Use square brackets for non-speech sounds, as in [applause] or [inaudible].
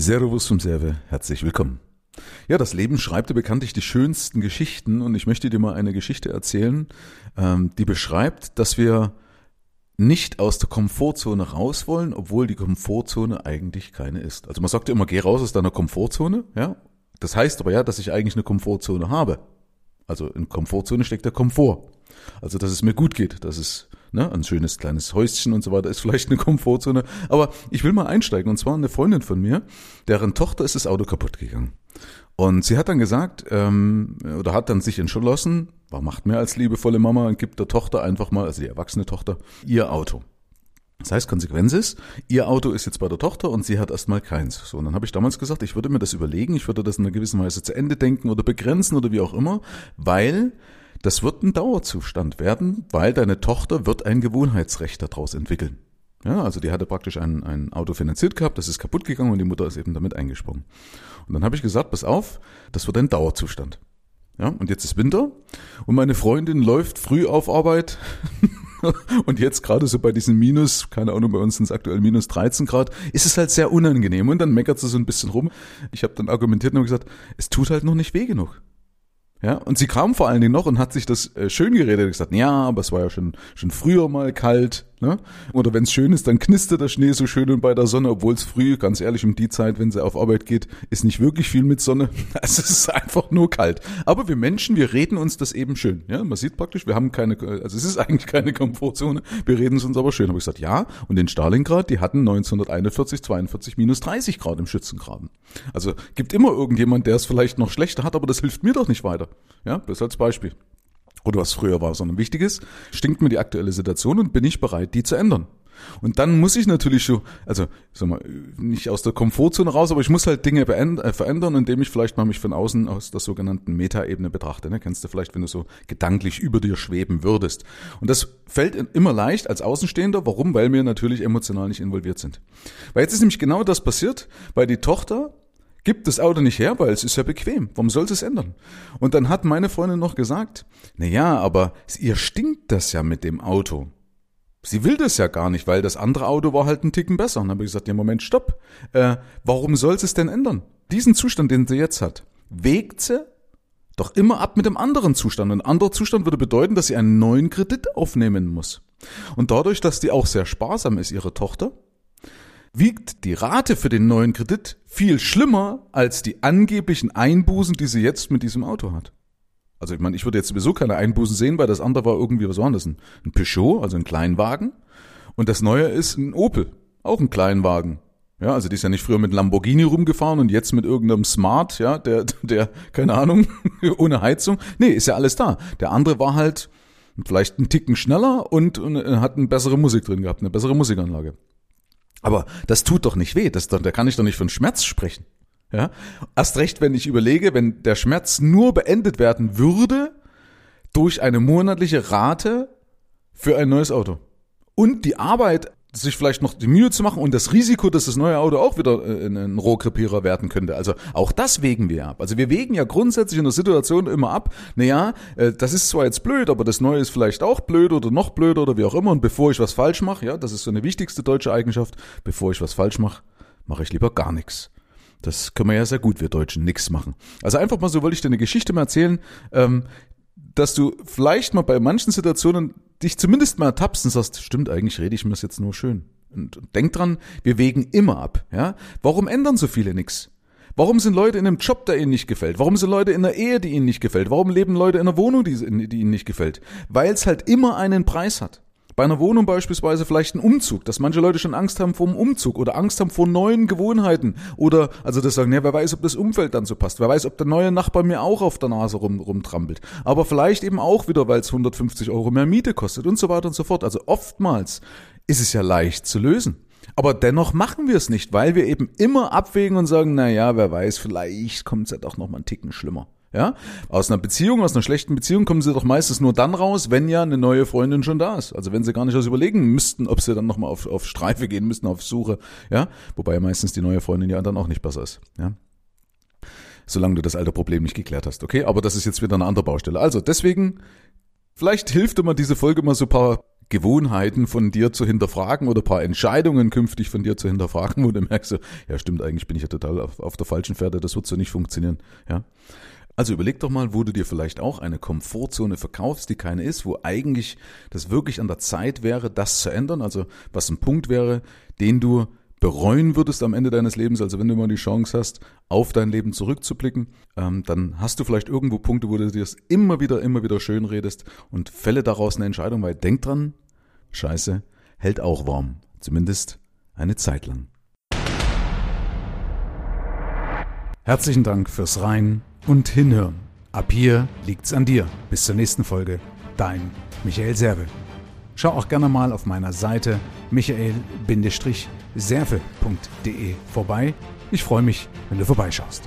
Servus zum Serve, herzlich willkommen. Ja, das Leben schreibt dir bekanntlich die schönsten Geschichten und ich möchte dir mal eine Geschichte erzählen, ähm, die beschreibt, dass wir nicht aus der Komfortzone raus wollen, obwohl die Komfortzone eigentlich keine ist. Also man sagt ja immer, geh raus aus deiner Komfortzone, ja. Das heißt aber ja, dass ich eigentlich eine Komfortzone habe. Also in Komfortzone steckt der Komfort. Also dass es mir gut geht, dass es Ne? Ein schönes kleines Häuschen und so weiter ist vielleicht eine Komfortzone. Aber ich will mal einsteigen. Und zwar eine Freundin von mir, deren Tochter ist das Auto kaputt gegangen. Und sie hat dann gesagt, ähm, oder hat dann sich entschlossen, war macht mehr als liebevolle Mama und gibt der Tochter einfach mal, also die erwachsene Tochter, ihr Auto. Das heißt, Konsequenz ist, ihr Auto ist jetzt bei der Tochter und sie hat erstmal keins. So, und dann habe ich damals gesagt, ich würde mir das überlegen, ich würde das in einer gewissen Weise zu Ende denken oder begrenzen oder wie auch immer, weil das wird ein Dauerzustand werden, weil deine Tochter wird ein Gewohnheitsrecht daraus entwickeln. Ja, also die hatte praktisch ein, ein Auto finanziert gehabt, das ist kaputt gegangen und die Mutter ist eben damit eingesprungen. Und dann habe ich gesagt, pass auf, das wird ein Dauerzustand. Ja, und jetzt ist Winter und meine Freundin läuft früh auf Arbeit [laughs] und jetzt gerade so bei diesen Minus, keine Ahnung, bei uns sind es aktuell minus 13 Grad, ist es halt sehr unangenehm und dann meckert sie so ein bisschen rum. Ich habe dann argumentiert und gesagt, es tut halt noch nicht weh genug. Ja, und sie kam vor allen Dingen noch und hat sich das äh, schön geredet und gesagt, ja, aber es war ja schon, schon früher mal kalt Ne? Oder wenn es schön ist, dann knistert der Schnee so schön und bei der Sonne, obwohl es früh, ganz ehrlich, um die Zeit, wenn sie auf Arbeit geht, ist nicht wirklich viel mit Sonne. [laughs] Also es ist einfach nur kalt. Aber wir Menschen, wir reden uns das eben schön. Ja, man sieht praktisch, wir haben keine, also es ist [laughs] eigentlich keine Komfortzone. Wir reden es uns aber schön. Habe ich gesagt, ja. Und in Stalingrad, die hatten 1941, 42 minus 30 Grad im Schützengraben. Also gibt immer irgendjemand, der es vielleicht noch schlechter hat, aber das hilft mir doch nicht weiter. Ja, das als Beispiel oder was früher war, sondern wichtig ist, stinkt mir die aktuelle Situation und bin ich bereit, die zu ändern. Und dann muss ich natürlich schon, also sag mal, nicht aus der Komfortzone raus, aber ich muss halt Dinge äh, verändern, indem ich vielleicht mal mich von außen aus der sogenannten Metaebene betrachte. Ne? Kennst du vielleicht, wenn du so gedanklich über dir schweben würdest. Und das fällt immer leicht als Außenstehender. Warum? Weil wir natürlich emotional nicht involviert sind. Weil jetzt ist nämlich genau das passiert, weil die Tochter gibt das Auto nicht her, weil es ist ja bequem. Warum soll es ändern? Und dann hat meine Freundin noch gesagt, na ja, aber ihr stinkt das ja mit dem Auto. Sie will das ja gar nicht, weil das andere Auto war halt ein Ticken besser. Und dann habe ich gesagt, ja Moment, stopp. Äh, warum soll es denn ändern? Diesen Zustand, den sie jetzt hat, wägt sie doch immer ab mit dem anderen Zustand. Ein anderer Zustand würde bedeuten, dass sie einen neuen Kredit aufnehmen muss. Und dadurch, dass die auch sehr sparsam ist, ihre Tochter, wiegt die Rate für den neuen Kredit viel schlimmer als die angeblichen Einbußen, die sie jetzt mit diesem Auto hat. Also ich meine, ich würde jetzt sowieso keine Einbußen sehen, weil das andere war irgendwie, was war das? Ein, ein Peugeot, also ein Kleinwagen. Und das neue ist ein Opel, auch ein Kleinwagen. Ja, also die ist ja nicht früher mit Lamborghini rumgefahren und jetzt mit irgendeinem Smart, ja, der, der, keine Ahnung, [laughs] ohne Heizung. Nee, ist ja alles da. Der andere war halt vielleicht einen Ticken schneller und, und hat eine bessere Musik drin gehabt, eine bessere Musikanlage. Aber das tut doch nicht weh, das, da kann ich doch nicht von Schmerz sprechen. Ja? Erst recht, wenn ich überlege, wenn der Schmerz nur beendet werden würde durch eine monatliche Rate für ein neues Auto. Und die Arbeit sich vielleicht noch die Mühe zu machen und das Risiko, dass das neue Auto auch wieder äh, ein Rohrkrepierer werden könnte. Also auch das wägen wir ab. Also wir wägen ja grundsätzlich in der Situation immer ab, naja, äh, das ist zwar jetzt blöd, aber das Neue ist vielleicht auch blöd oder noch blöder oder wie auch immer. Und bevor ich was falsch mache, ja, das ist so eine wichtigste deutsche Eigenschaft, bevor ich was falsch mache, mache ich lieber gar nichts. Das können wir ja sehr gut, wir Deutschen, nix machen. Also einfach mal so wollte ich dir eine Geschichte mal erzählen, ähm, dass du vielleicht mal bei manchen Situationen dich zumindest mal ertappst und sagst, stimmt, eigentlich rede ich mir das jetzt nur schön. Und denk dran, wir wägen immer ab. Ja? Warum ändern so viele nichts? Warum sind Leute in einem Job, der ihnen nicht gefällt? Warum sind Leute in einer Ehe, die ihnen nicht gefällt? Warum leben Leute in einer Wohnung, die, die ihnen nicht gefällt? Weil es halt immer einen Preis hat. Bei einer Wohnung beispielsweise vielleicht ein Umzug, dass manche Leute schon Angst haben vor dem Umzug oder Angst haben vor neuen Gewohnheiten oder also das sagen, ja, wer weiß, ob das Umfeld dann so passt, wer weiß, ob der neue Nachbar mir auch auf der Nase rum, rumtrampelt. Aber vielleicht eben auch wieder, weil es 150 Euro mehr Miete kostet und so weiter und so fort. Also oftmals ist es ja leicht zu lösen. Aber dennoch machen wir es nicht, weil wir eben immer abwägen und sagen, na ja, wer weiß, vielleicht kommt es ja doch noch mal einen Ticken schlimmer. Ja? Aus einer Beziehung, aus einer schlechten Beziehung kommen sie doch meistens nur dann raus, wenn ja eine neue Freundin schon da ist. Also wenn sie gar nicht aus überlegen müssten, ob sie dann nochmal auf, auf Streife gehen müssten, auf Suche. Ja? Wobei meistens die neue Freundin ja dann auch nicht besser ist. Ja? Solange du das alte Problem nicht geklärt hast. Okay, aber das ist jetzt wieder eine andere Baustelle. Also deswegen, vielleicht hilft immer diese Folge mal so paar Gewohnheiten von dir zu hinterfragen oder paar Entscheidungen künftig von dir zu hinterfragen, wo du merkst, so, ja stimmt, eigentlich bin ich ja total auf, auf der falschen Pferde, das wird so nicht funktionieren. Ja. Also überleg doch mal, wo du dir vielleicht auch eine Komfortzone verkaufst, die keine ist, wo eigentlich das wirklich an der Zeit wäre, das zu ändern. Also was ein Punkt wäre, den du bereuen würdest am Ende deines Lebens, also wenn du mal die Chance hast, auf dein Leben zurückzublicken, ähm, dann hast du vielleicht irgendwo Punkte, wo du dir das immer wieder, immer wieder schön redest und fälle daraus eine Entscheidung, weil denk dran, Scheiße hält auch warm, zumindest eine Zeit lang. Herzlichen Dank fürs Rein und Hinhören. Ab hier liegt's an dir. Bis zur nächsten Folge. Dein Michael Serve. Schau auch gerne mal auf meiner Seite michael-serve.de vorbei. Ich freue mich, wenn du vorbeischaust.